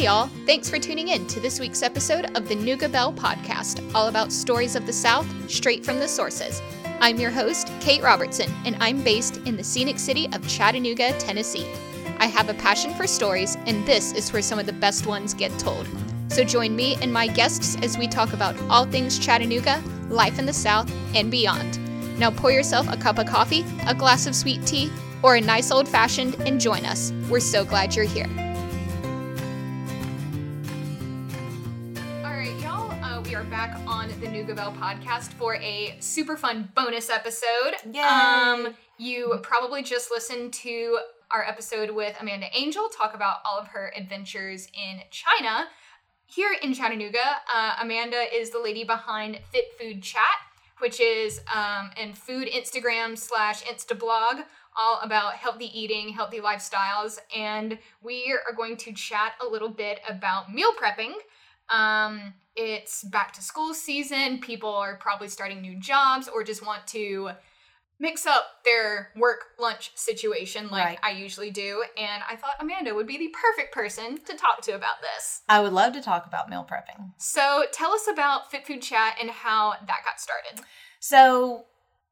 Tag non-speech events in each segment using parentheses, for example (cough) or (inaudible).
Hey, y'all. Thanks for tuning in to this week's episode of the Nooga Belle podcast, all about stories of the South, straight from the sources. I'm your host, Kate Robertson, and I'm based in the scenic city of Chattanooga, Tennessee. I have a passion for stories, and this is where some of the best ones get told. So join me and my guests as we talk about all things Chattanooga, life in the South, and beyond. Now pour yourself a cup of coffee, a glass of sweet tea, or a nice old fashioned and join us. We're so glad you're here. Back on the Nooga Belle podcast for a super fun bonus episode. Yay. Um, you probably just listened to our episode with Amanda Angel talk about all of her adventures in China. Here in Chattanooga, uh, Amanda is the lady behind Fit Food Chatt, which is um, an food Instagram slash Insta blog all about healthy eating, healthy lifestyles, and we are going to chat a little bit about meal prepping. Um, it's back to school season. People are probably starting new jobs or just want to mix up their work lunch situation like Right. I usually do. And I thought Amanda would be the perfect person to talk to about this. I would love to talk about meal prepping. So tell us about Fit Food Chatt and how that got started. So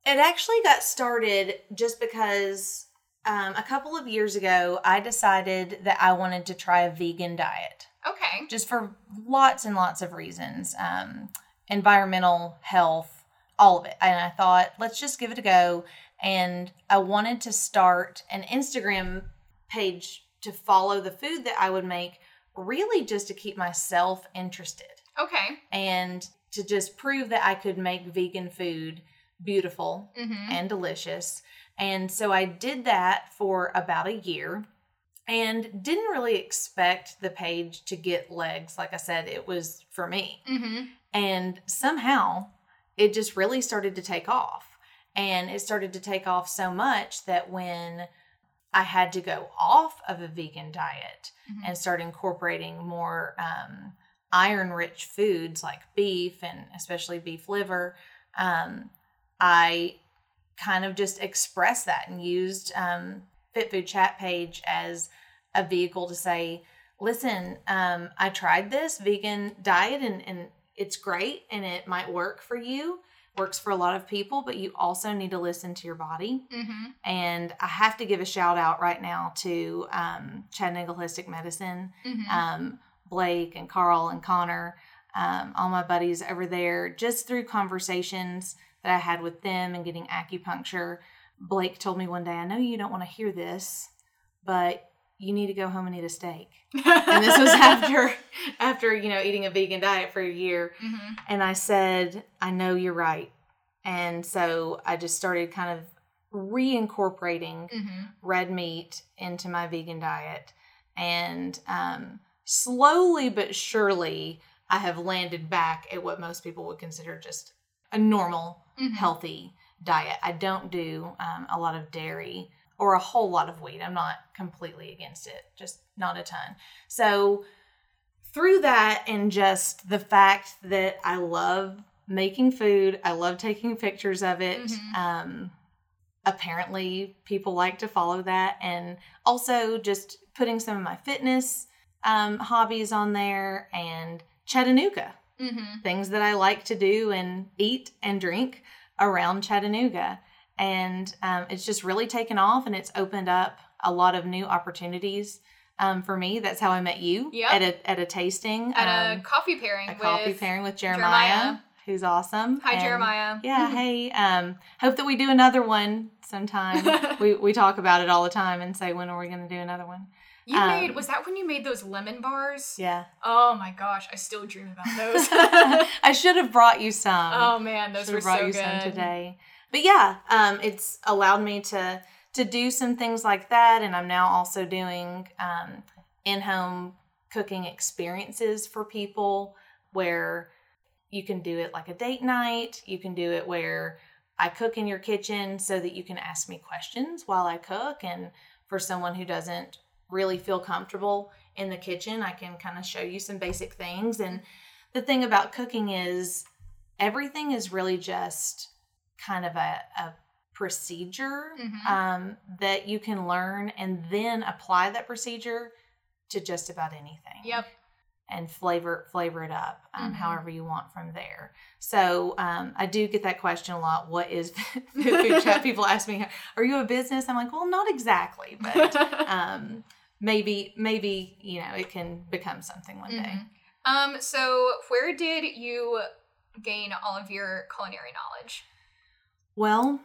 it actually got started just because um, a couple of years ago, I decided that I wanted to try a vegan diet Okay. just for lots and lots of reasons um, environmental, health, all of it. And I thought, let's just give it a go. And I wanted to start an Instagram page to follow the food that I would make, really just to keep myself interested Okay. and to just prove that I could make vegan food beautiful Mm-hmm. and delicious. And so I did that for about a year and didn't really expect the page to get legs. Like I said, it was for me. Mm-hmm. And somehow it just really started to take off. And it started to take off so much that when I had to go off of a vegan diet Mhm. and start incorporating more um, iron rich foods like beef and especially beef liver, um, I kind of just expressed that and used um, Fit Food Chatt page as a vehicle to say, listen, um, I tried this vegan diet and, and it's great and it might work for you, works for a lot of people, but you also need to listen to your body. Mm-hmm. And I have to give a shout out right now to um, Chattanooga Holistic Medicine, Mm-hmm. um, Blake and Carl and Connor, um, all my buddies over there, just through conversations that I had with them and getting acupuncture. Blake told me one day, I know you don't want to hear this, but you need to go home and eat a steak. (laughs) And this was after after, you know, eating a vegan diet for a year. mm-hmm. And I said, I know you're right. And so I just started kind of reincorporating Mm-hmm. red meat into my vegan diet. And um, slowly but surely, I have landed back at what most people would consider just a normal, Mm-hmm. healthy diet. I don't do um, a lot of dairy or a whole lot of wheat. I'm not completely against it, just not a ton. So, through that and just the fact that I love making food, I love taking pictures of it. Mhm. Um, apparently, people like to follow that, and also just putting some of my fitness um, hobbies on there and Chattanooga Mm-hmm. things that I like to do and eat and drink around Chattanooga. And um, it's just really taken off and it's opened up a lot of new opportunities um, for me. That's how I met you Yep. at a at a tasting, At a um, coffee pairing a with coffee pairing with Jeremiah, Jeremiah. who's awesome. Hi, And, Jeremiah. Yeah, hey. Um, hope that we do another one sometime. (laughs) we we talk about it all the time and say when are we going to do another one? You Um, made was that when you made those lemon bars? Yeah. Oh my gosh, I still dream about (laughs) those. I should have brought you some. oh man, those Should've were brought so you good. some today. But yeah, um, it's allowed me to to do some things like that, and I'm now also doing um, in home cooking experiences for people where you can do it like a date night. You can do it where I cook in your kitchen so that you can ask me questions while I cook, and for someone who doesn't really feel comfortable in the kitchen, I can kind of show you some basic things. And the thing about cooking is everything is really just kind of a, a procedure Mhm. um, that you can learn and then apply that procedure to just about anything. Yep. and flavor flavor it up um, Mhm. however you want from there. So um, I do get that question a lot. What is (laughs) (laughs) food chat? People ask me, "Are you a business?" I'm like, "Well, not exactly, but (laughs) um, maybe maybe you know it can become something one day." Mhm. Um, so where did you gain all of your culinary knowledge? Well,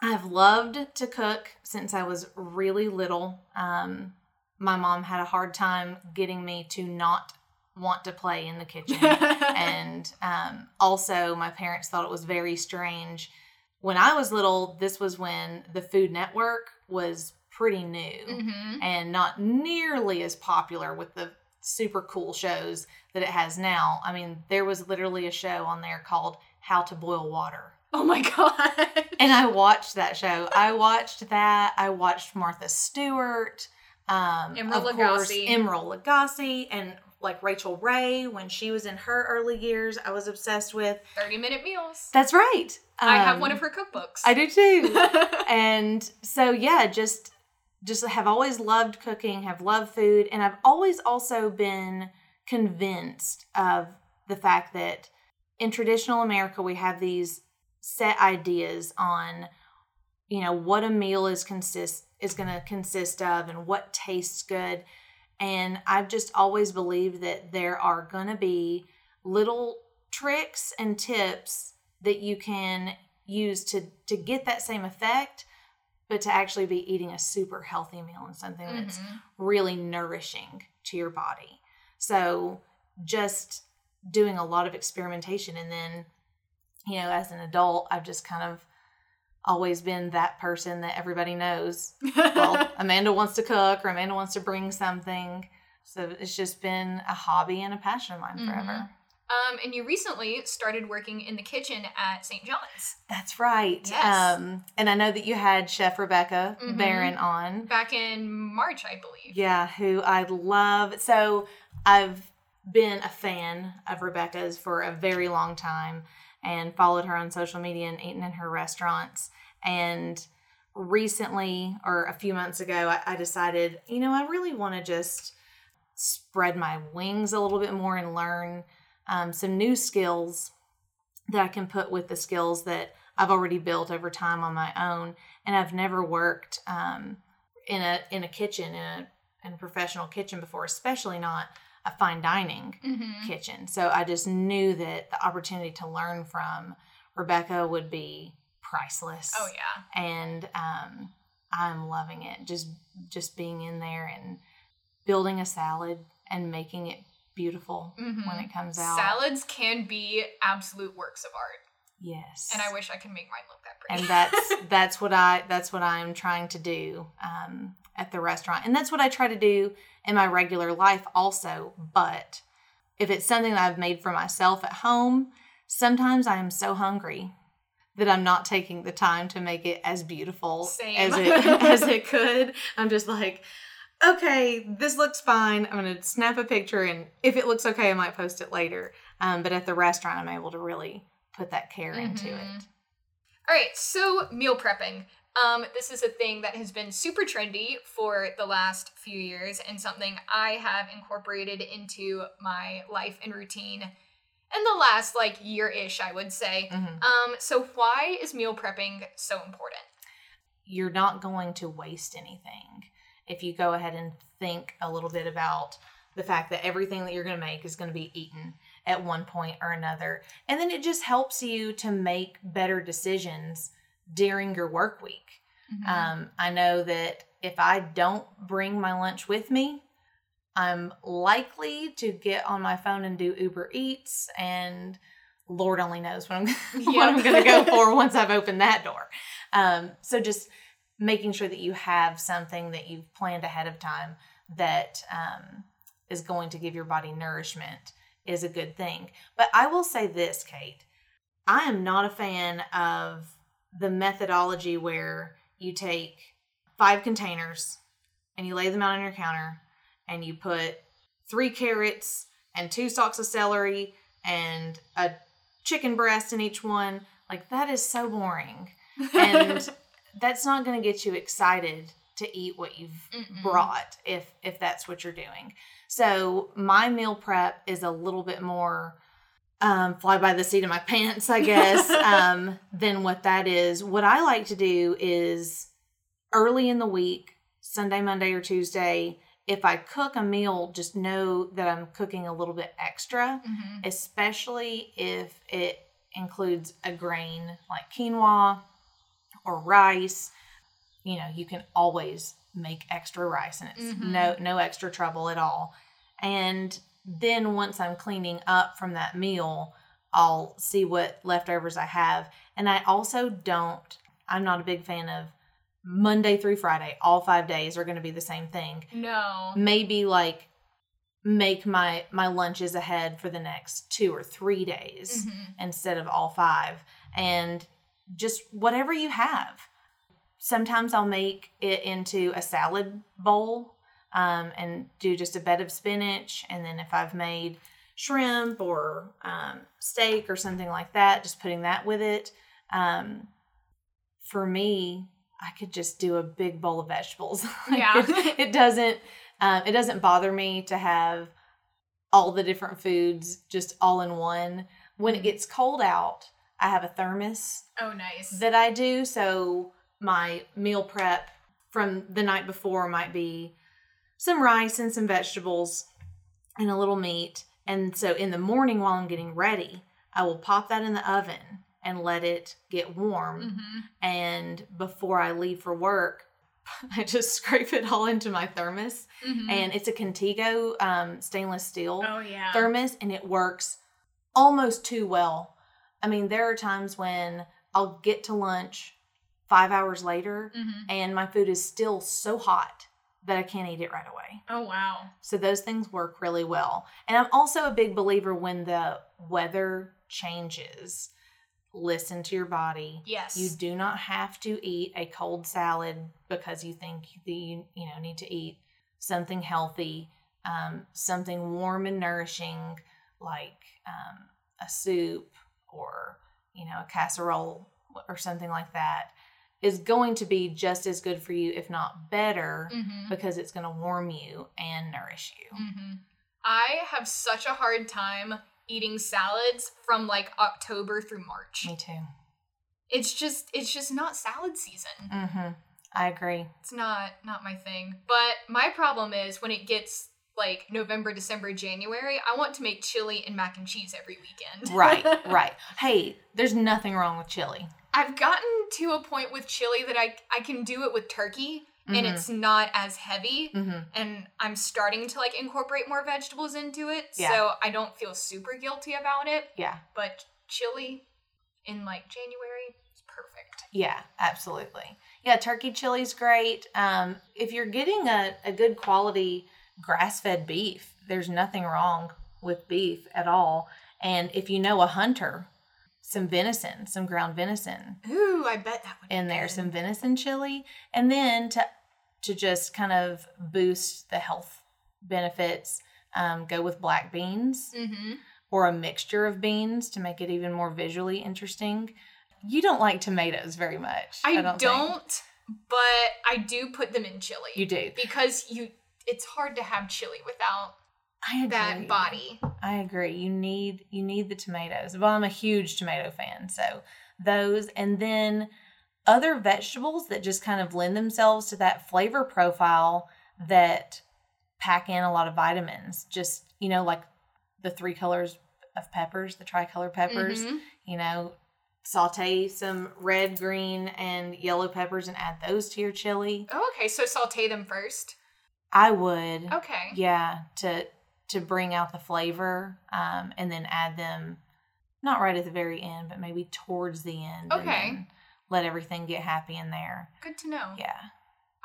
I've loved to cook since I was really little. Um, my mom had a hard time getting me to not want to play in the kitchen. (laughs) and um, also, my parents thought it was very strange. When I was little, this was when the Food Network was pretty new Mhm. and not nearly as popular with the super cool shows that it has now. I mean, there was literally a show on there called How to Boil Water. (laughs) Oh my god. And I watched that show. I watched that. I watched Martha Stewart. Um, Emeril of course, Lagasse. Emeril Lagasse, and like Rachael Ray when she was in her early years. I was obsessed with. 30 minute meals. That's right. I have Um, one of her cookbooks. I do too. (laughs) and so yeah, just just have always loved cooking, have loved food, and I've always also been convinced of the fact that in traditional America we have these set ideas on you know what a meal is consist is going to consist of and what tastes good and I've just always believed that there are going to be little tricks and tips that you can use to to get that same effect but to actually be eating a super healthy meal and something that's Mhm. really nourishing to your body. So just doing a lot of experimentation and then you know as an adult I've just kind of always been that person that everybody knows. Well, (laughs) Amanda wants to cook or Amanda wants to bring something. So it's just been a hobby and a passion of mine forever. um, and you recently started working in the kitchen at St. John's That's right. Yes. Um, and I know that you had Chef Rebecca Mhm. Barron on. back in March, I believe. Yeah, who I love. So I've been a fan of Rebecca's for a very long time and followed her on social media and eaten in her restaurants. And recently, or a few months ago, I, I decided, you know, I really want to just spread my wings a little bit more and learn um, some new skills that I can put with the skills that I've already built over time on my own. And I've never worked um, in a in a kitchen in a in a professional kitchen before, especially not a fine dining Mhm. kitchen. So I just knew that the opportunity to learn from Rebecca would be priceless. Oh yeah. And um, I'm loving it. Just just being in there and building a salad and making it beautiful when Mhm. it comes out. Salads can be absolute works of art, Yes. and I wish I could make mine look that pretty. and that's (laughs) that's what I that's what I'm trying to do um, at the restaurant, and that's what I try to do in my regular life also. But if it's something that I've made for myself at home, sometimes I am so hungry that I'm not taking the time to make it as beautiful Same. as it (laughs) as it could. I'm just like. Okay, this looks fine. I'm gonna snap a picture, and if it looks okay, I might post it later. Um, but at the restaurant, I'm able to really put that care into it. Mhm. All right, so meal prepping. Um, this is a thing that has been super trendy for the last few years and something I have incorporated into my life and routine in the last like year ish, I would say. Mhm. Um, so why is meal prepping so important? you're not going to waste anything if you go ahead and think a little bit about the fact that everything that you're going to make is going to be eaten at one point or another. And then it just helps you to make better decisions during your work week. Um, I know that if I don't bring my lunch with me, I'm likely to get on my phone and do Uber Eats, and Lord only knows what I'm (laughs) what I'm going to go for once I've opened that door. Um, so just making sure that you have something that you've planned ahead of time that um, is going to give your body nourishment is a good thing. But I will say this, Kate, I am not a fan of the methodology where you take five containers and you lay them out on your counter and you put three carrots and two stalks of celery and a chicken breast in each one. Like that is so boring. And (laughs) that's not going to get you excited to eat what you've Mm-mm. brought if if that's what you're doing. So my meal prep is a little bit more um, fly by the seat of my pants, I guess, (laughs) um, than what that is. What I like to do is early in the week, Sunday, Monday, or Tuesday, if I cook a meal, just know that I'm cooking a little bit extra, Mhm. especially if it includes a grain like quinoa or rice. You know, you can always make extra rice and it's Mhm. no no extra trouble at all. And then once I'm cleaning up from that meal, I'll see what leftovers I have. And I also don't I'm not a big fan of Monday through Friday, all 5 days are going to be the same thing No. maybe like make my my lunches ahead for the next two or three days Mhm. instead of all five and just whatever you have sometimes i'll make it into a salad bowl um, and do just a bed of spinach and then if i've made shrimp or um, steak or something like that just putting that with it um, for me i could just do a big bowl of vegetables (laughs) Yeah. it, it doesn't um, it doesn't bother me to have all the different foods just all in one when it Mhm. gets cold out i have a thermos Oh, nice. that I do. So my meal prep from the night before might be some rice and some vegetables and a little meat. And so in the morning while I'm getting ready, I will pop that in the oven and let it get warm. Mhm. And before I leave for work, (laughs) I just scrape it all into my thermos. Mhm. And it's a Contigo um, stainless steel oh yeah. thermos and it works almost too well. I mean, there are times when I'll get to lunch five hours later Mhm. and my food is still so hot that I can't eat it right away. Oh wow. So those things work really well. And I'm also a big believer when the weather changes, listen to your body. Yes. You do not have to eat a cold salad because you think that you you know need to eat something healthy, um, something warm and nourishing like um, a soup or you know a casserole or something like that is going to be just as good for you, if not better, Mhm. because it's going to warm you and nourish you. Mhm. I have such a hard time eating salads from like October through March. Me too. It's just it's just not salad season. Mm-hmm. I agree. It's not not my thing. But my problem is when it gets like November, December, January, I want to make chili and mac and cheese every weekend. Right, (laughs) right. Hey, there's nothing wrong with chili. I've gotten to a point with chili that I I can do it with turkey and Mhm. it's not as heavy Mm-hmm. and I'm starting to like incorporate more vegetables into it Yeah. so I don't feel super guilty about it. Yeah, But chili in like January is perfect. yeah, absolutely. Yeah, turkey chili's great. Um, if you're getting a, a good quality grass fed beef, there's nothing wrong with beef at all. And if you know a hunter, some venison, some ground venison Ooh, I bet that would be in there, good. some venison chili, and then to to just kind of boost the health benefits, um, go with black beans. Mhm. or a mixture of beans to make it even more visually interesting. You don't like tomatoes very much. I, don't. don't, think. but I do put them in chili. You do. because you it's hard to have chili without I. that body. I agree. You need you need the tomatoes. Well, I'm a huge tomato fan, so those and then other vegetables that just kind of lend themselves to that flavor profile that pack in a lot of vitamins. Just, you know, like the three colors of peppers, the tricolor peppers, Mhm. you know, saute some red, green, and yellow peppers and add those to your chili. Oh, okay, so saute them first. I would. Okay. Yeah, to to bring out the flavor, um, and then add them not right at the very end, but maybe towards the end. Okay. let everything get happy in there. Good to know. Yeah.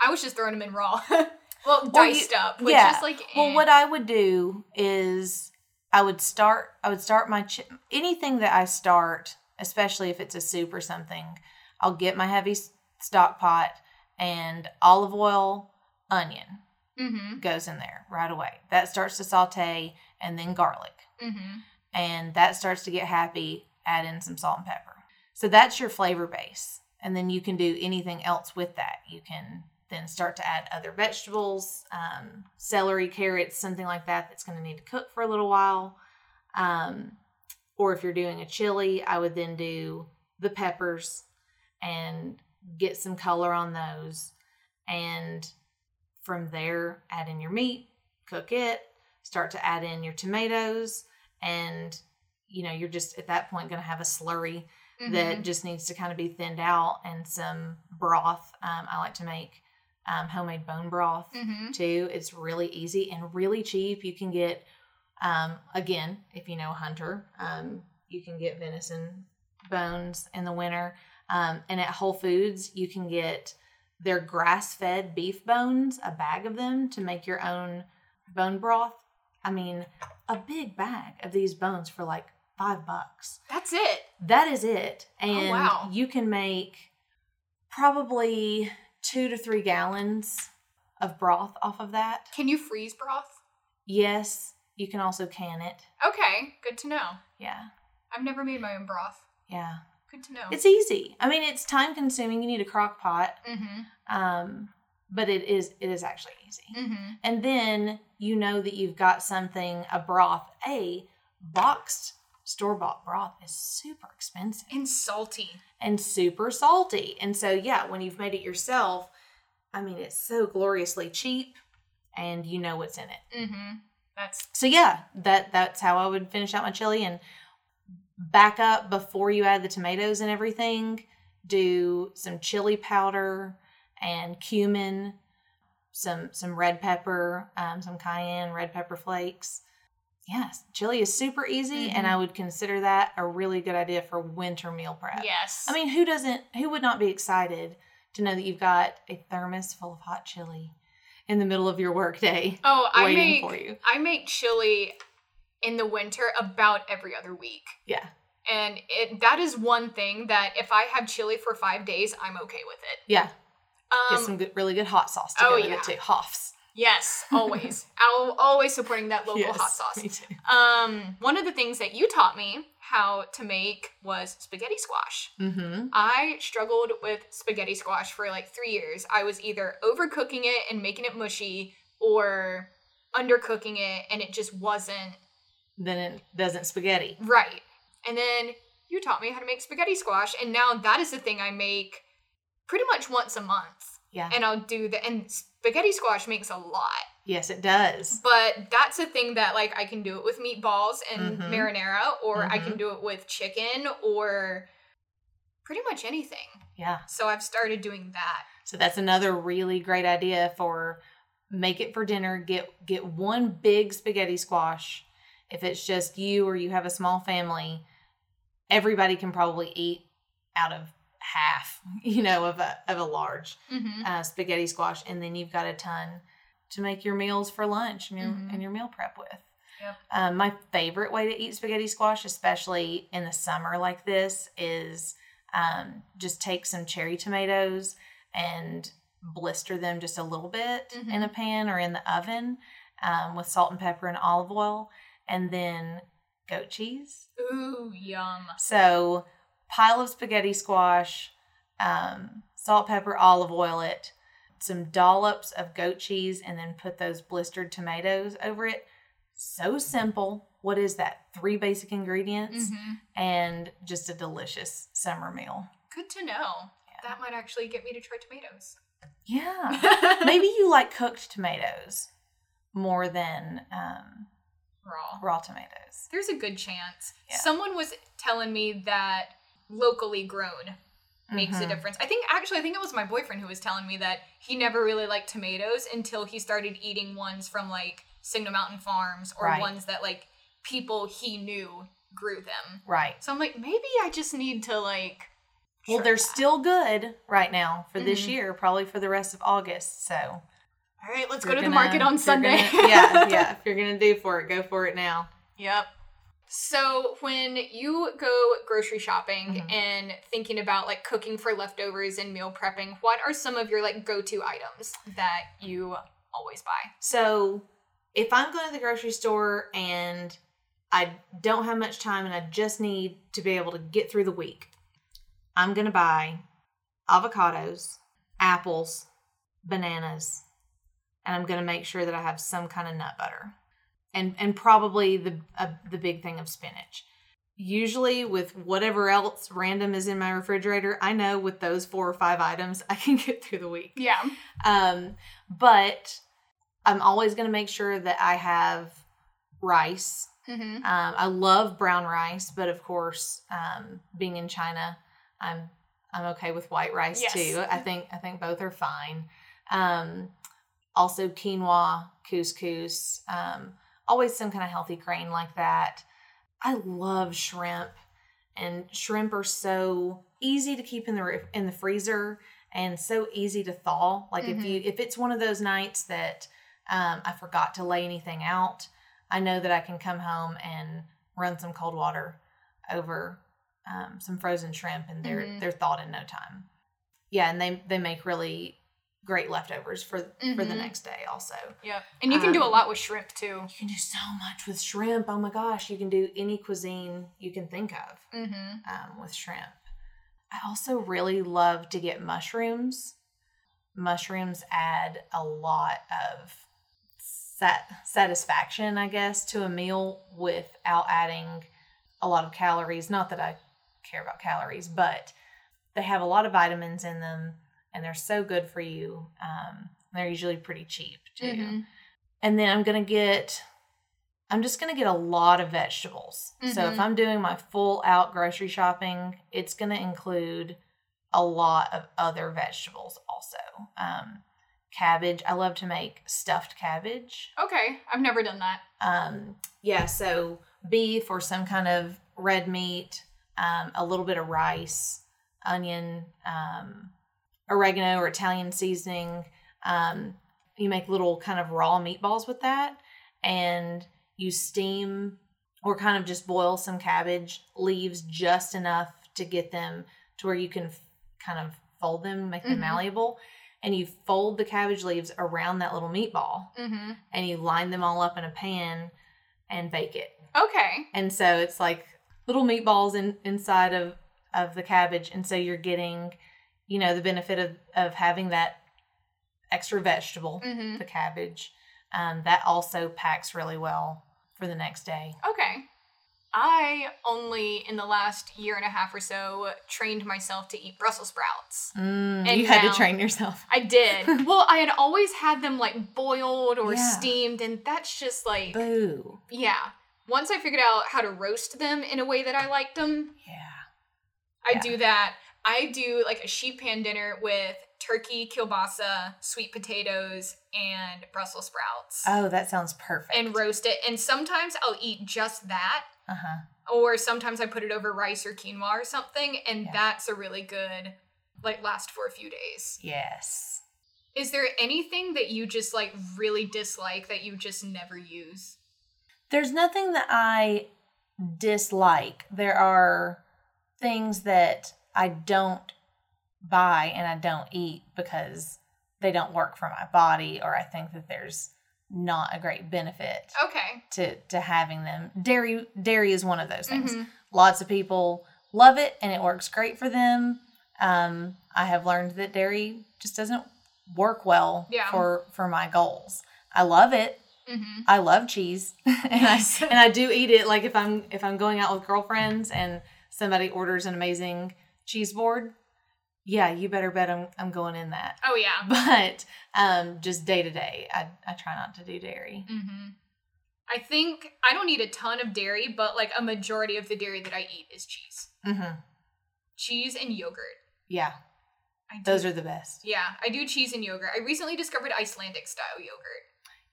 I was just throwing them in raw. (laughs) well, Well, diced up, which yeah. is like Well, eh. what I would do is I would start. I would start my chi- anything that I start, especially if it's a soup or something. I'll get my heavy stock pot and olive oil, onion Mhm. goes in there right away. That starts to saute, and then garlic. Mhm. and that starts to get happy, add in some salt and pepper. So that's your flavor base. And then you can do anything else with that. You can then start to add other vegetables, um, celery, carrots, something like that that's going to need to cook for a little while. Um, or if you're doing a chili, I would then do the peppers and get some color on those. And from there, add in your meat, cook it, start to add in your tomatoes, and you know, you're just at that point going to have a slurry that Mhm. just needs to kind of be thinned out and some broth. Um, I like to make um, homemade bone broth Mhm. too. It's really easy and really cheap. You can get, um, again, if you know hunter, um, you can get venison bones in the winter. Um, and at Whole Foods, you can get their grass fed beef bones, a bag of them to make your own bone broth. I mean, a big bag of these bones for like five bucks. That's it. That is it. Oh, and wow. you can make probably two to three gallons of broth off of that. Can you freeze broth? Yes, you can also can it. Okay, good to know. Yeah. I've never made my own broth. Yeah. Good to know. It's easy. I mean, it's time consuming. You need a crock pot. mm-hmm. Um, but it is it is actually easy. Mm-hmm. And then you know that you've got something, a broth. A boxed store bought broth is super expensive. And salty. and super salty. And so, yeah, when you've made it yourself, I mean, it's so gloriously cheap and you know what's in it. Mm-hmm. That's So, yeah, that that's how I would finish out my chili and back up before you add the tomatoes and everything. Do some chili powder and cumin, some some red pepper, um, some cayenne, red pepper flakes. Yes, chili is super easy, and Mhm. I would consider that a really good idea for winter meal prep. yes. I mean, who doesn't? Who would not be excited to know that you've got a thermos full of hot chili in the middle of your workday oh, I waiting make for you? I make chili in the winter about every other week. Yeah, And it that is one thing that if I have chili for five days, I'm okay with it. yeah. Get Um, some good, really good hot sauce to oh, go with yeah. it too. Hoffs. yes, (laughs) always. I'll always supporting that local Yes, hot sauce. Me too. Um, one of the things that you taught me how to make was spaghetti squash. Mm-hmm. I struggled with spaghetti squash for like three years. I was either overcooking it and making it mushy or undercooking it and it just wasn't Then it doesn't spaghetti. right. And then you taught me how to make spaghetti squash, and now that is the thing I make pretty much once a month. Yeah. And I'll do the and spaghetti squash makes a lot. yes, it does. But that's a thing that like I can do it with meatballs and Mhm. marinara, or I Mhm. can do it with chicken or pretty much anything. Yeah. So I've started doing that. So that's another really great idea for make it for dinner. Get get one big spaghetti squash. If it's just you or you have a small family, everybody can probably eat out of half, (laughs) you know, of a of a large Mm-hmm. uh, spaghetti squash, and then you've got a ton to make your meals for lunch and your Mhm. and your meal prep with. Yep. Um, my favorite way to eat spaghetti squash, especially in the summer like this, is um, just take some cherry tomatoes and blister them just a little bit Mm-hmm. in a pan or in the oven um, with salt and pepper and olive oil, and then goat cheese. Ooh, yum. So, pile of spaghetti squash, um, salt, pepper, olive oil it, some dollops of goat cheese, and then put those blistered tomatoes over it. So simple. What is that? Three basic ingredients hmm and just a delicious summer meal. Good to know. That might actually get me to try tomatoes. Yeah. (laughs) Maybe you like cooked tomatoes more than um, raw. raw tomatoes. There's a good chance. Yeah. Someone was telling me that locally grown makes a Mhm. difference. I think actually I think it was my boyfriend who was telling me that he never really liked tomatoes until he started eating ones from like Signal Mountain Farms or Right. ones that like people he knew grew them. Right. So I'm like maybe I just need to like Well, they're that. still good right now for this Mhm. year, probably for the rest of August. So All right, let's go to the gonna- market on Sunday. gonna- (laughs) yeah, (laughs) yeah. If you're gonna do for it, go for it now. Yep. So when you go grocery shopping Mhm. and thinking about like cooking for leftovers and meal prepping, what are some of your like go-to items that you always buy? So if I'm going to the grocery store and I don't have much time and I just need to be able to get through the week, I'm gonna buy avocados, apples, bananas, and I'm going to make sure that I have some kind of nut butter, and and probably the uh, the big thing of spinach. Usually, with whatever else random is in my refrigerator, I know with those four or five items, I can (laughs) get through the week. Yeah. Um, but I'm always going to make sure that I have rice. Mm-hmm. Um, I love brown rice, but of course, um, being in China, I'm I'm okay with white rice Yes. too. I think I think both are fine. Um, also quinoa, couscous, um, always some kind of healthy grain like that. I love shrimp, and shrimp are so easy to keep in the in the freezer and so easy to thaw. Like if you if it's one of those nights that um, I forgot to lay anything out, I know that I can come home and run some cold water over um, some frozen shrimp, and they're Mhm. they're thawed in no time. Yeah, and they they make really great leftovers for for the Mhm. next day. Also, Yep. And you can do a Um, lot with shrimp too. you can do so much with shrimp. Oh my gosh, you can do any cuisine you can think of Mm-hmm. um, with shrimp. I also really love to get mushrooms. Mushrooms add a lot of sat- satisfaction, I guess, to a meal without adding a lot of calories. Not that I care about calories, but they have a lot of vitamins in them and they're so good for you. Um, they're usually pretty cheap too Mhm. and then I'm gonna get I'm just gonna get a lot of vegetables. So if Mhm. I'm doing my full out grocery shopping, it's gonna include a lot of other vegetables also. Um, cabbage. I love to make stuffed cabbage. Okay. I've never done that. Um, yeah, so beef or some kind of red meat, um, a little bit of rice, onion, um, oregano or Italian seasoning. Um, you make little kind of raw meatballs with that, and you steam or kind of just boil some cabbage leaves just enough to get them to where you can f- kind of fold them, make them Mhm. malleable. And you fold the cabbage leaves around that little meatball Mm-hmm. and you line them all up in a pan and bake it. Okay. And so it's like little meatballs in, inside of, of the cabbage. And so you're getting, you know, the benefit of, of having that extra vegetable, Mm-hmm. the cabbage. Um, that also packs really well for the next day. Okay. I only, in the last year and a half or so, trained myself to eat Brussels sprouts. Mm, And you had to train yourself. I did. (laughs) well, I had always had them like boiled or Yeah. steamed, and that's just like, Boo. yeah. Once I figured out how to roast them in a way that I liked them, Yeah. I Yeah. do that. I do like a sheet pan dinner with turkey, kielbasa, sweet potatoes, and Brussels sprouts. Oh, that sounds perfect. and roast it. And sometimes I'll eat just that. uh huh. or sometimes I put it over rice or quinoa or something, and Yeah. that's a really good like last for a few days. Yes. Is there anything that you just like really dislike that you just never use? There's nothing that I dislike. There are things that I don't buy and I don't eat because they don't work for my body or I think that there's not a great benefit Okay. to to having them. Dairy dairy is one of those things. Mhm. Lots of people love it and it works great for them. Um, I have learned that dairy just doesn't work well Yeah. for for my goals. I love it. Mhm. I love cheese, (laughs) and I (laughs) and I do eat it. Like if I'm if I'm going out with girlfriends and somebody orders an amazing cheese board, yeah, you better bet I'm I'm going in that. Oh yeah. (laughs) But um, just day to day, I I try not to do dairy. Mhm. I think I don't eat a ton of dairy, but like a majority of the dairy that I eat is cheese. hmm Cheese and yogurt. Yeah, I do, those are the best. Yeah, I do cheese and yogurt. I recently discovered Icelandic style yogurt.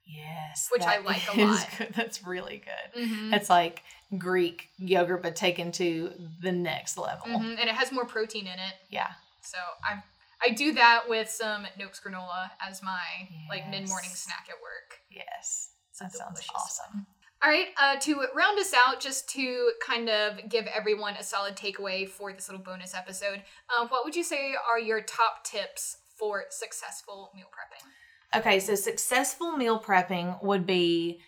Yes, Which I like a (laughs) lot. Good. That's really good. Mhm. It's like Greek yogurt, but taken to the next level. Mhm, And it has more protein in it. Yeah. So I I do that with some Noakes granola as my like mid morning snack at work. Yes, that It's a sounds delicious awesome. All right, uh, to round us out, just to kind of give everyone a solid takeaway for this little bonus episode, uh, what would you say are your top tips for successful meal prepping? Okay, so successful meal prepping would be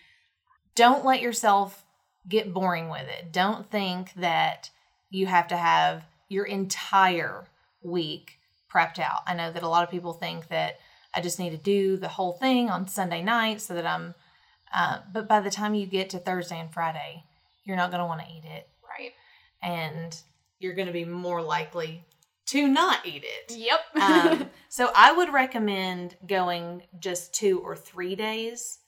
don't let yourself get boring with it. Don't think that you have to have your entire week prepped out. I know that a lot of people think that I just need to do the whole thing on Sunday night so that I'm. Uh, but by the time you get to Thursday and Friday, you're not going to want to eat it, Right. and you're going to be more likely to not eat it. Yep. Um, (laughs) so I would recommend going just two or three days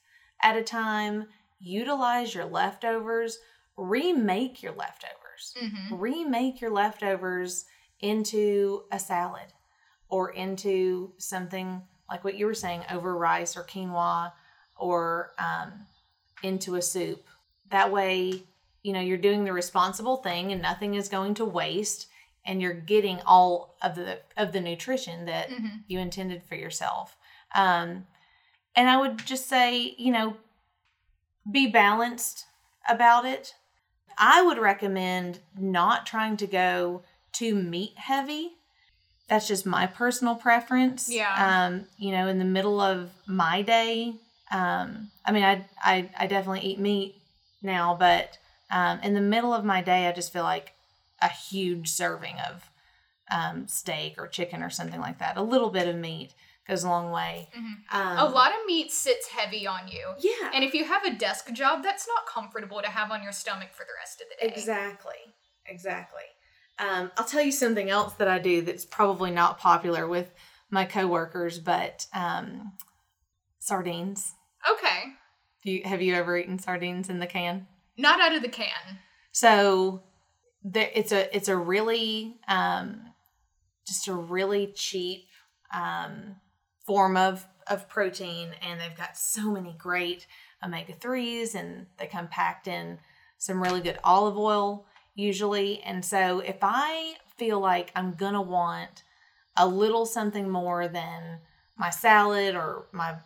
at a time. Utilize your leftovers. Remake your leftovers. hmm Remake your leftovers into a salad or into something like what you were saying over rice or quinoa or um, into a soup. That way, you know, you're doing the responsible thing and nothing is going to waste and you're getting all of the of the nutrition that hmm you intended for yourself. Um, and I would just say, you know, be balanced about it. I would recommend not trying to go too meat heavy. That's just my personal preference. Yeah. Um, you know, in the middle of my day, um, I mean, I, I, I definitely eat meat now, but um, in the middle of my day, I just feel like a huge serving of um, steak or chicken or something like that. A little bit of meat goes a long way. hmm Um, a lot of meat sits heavy on you. Yeah. And if you have a desk job, that's not comfortable to have on your stomach for the rest of the day. Exactly. Exactly. Um, I'll tell you something else that I do that's probably not popular with my coworkers, but um, sardines. Okay. You, have you ever eaten sardines in the can? Not out of the can. So there, it's a it's a really um, just a really cheap um, form of of protein, and they've got so many great omega threes, and they come packed in some really good olive oil usually. And so if I feel like I'm gonna want a little something more than my salad or my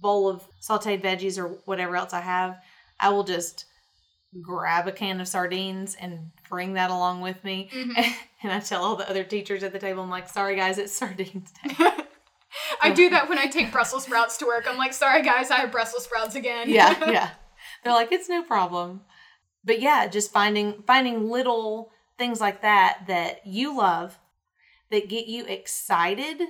bowl of sauteed veggies or whatever else I have, I will just grab a can of sardines and bring that along with me. Mhm. (laughs) And I tell all the other teachers at the table, I'm like, sorry guys, it's sardines day. (laughs) I do that when I take (laughs) Brussels sprouts to work. I'm like, sorry guys, I have Brussels sprouts again. yeah, yeah. They're like, it's no problem. But yeah, just finding finding little things like that that you love that get you excited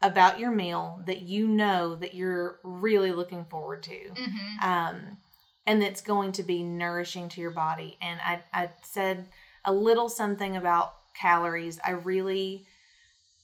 about your meal that you know that you're really looking forward to. hmm um, and that's going to be nourishing to your body. And I, I said a little something about calories. I really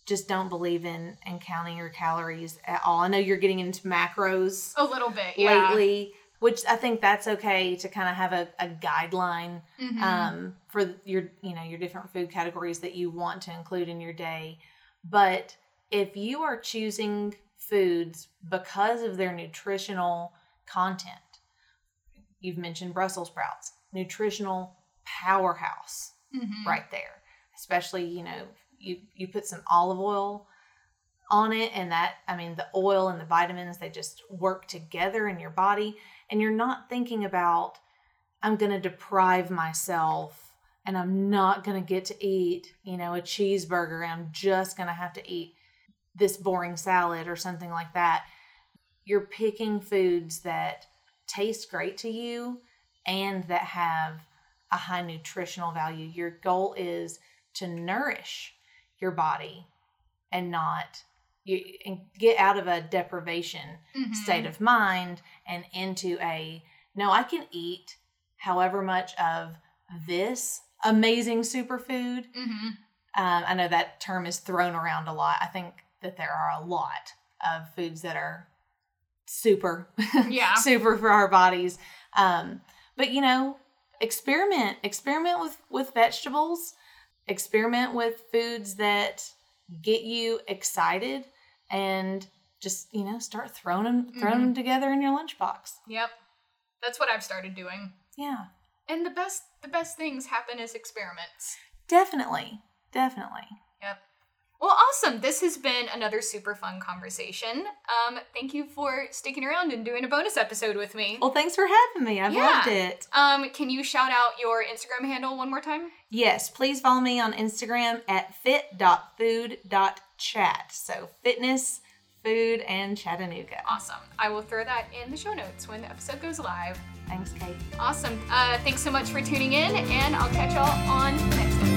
just don't believe in, in counting your calories at all. I know you're getting into macros A little bit, yeah. lately, which I think that's okay to kind of have a, a guideline Mhm. um, for your you know your different food categories that you want to include in your day. But if you are choosing foods because of their nutritional content, you've mentioned Brussels sprouts, nutritional powerhouse Mhm. right there. Especially you know you you put some olive oil on it and that i mean the oil and the vitamins they just work together in your body and you're not thinking about i'm going to deprive myself and i'm not going to get to eat you know a cheeseburger and i'm just going to have to eat this boring salad or something like that you're picking foods that taste great to you and that have a high nutritional value your goal is to nourish your body and not you and get out of a deprivation Mhm. state of mind and into a no i can eat however much of this amazing superfood Mhm. um, i know that term is thrown around a lot i think that there are a lot of foods that are super (laughs) Yeah. super for our bodies um, but you know experiment experiment with with vegetables experiment with foods that get you excited and just you know start throwing them throwing Mhm. them together in your lunchbox Yep. That's what I've started doing. yeah And the best the best things happen as experiments. definitely definitely. Well, awesome. This has been another super fun conversation. Um, thank you for sticking around and doing a bonus episode with me. well thanks for having me i've Yeah. loved it Um, can you shout out your Instagram handle one more time? yes please follow me on instagram at fit.food.chatt so fitness food and chattanooga Awesome. I will throw that in the show notes when the episode goes live. thanks kate Awesome. Uh, thanks so much for tuning in, and I'll catch y'all on the next episode.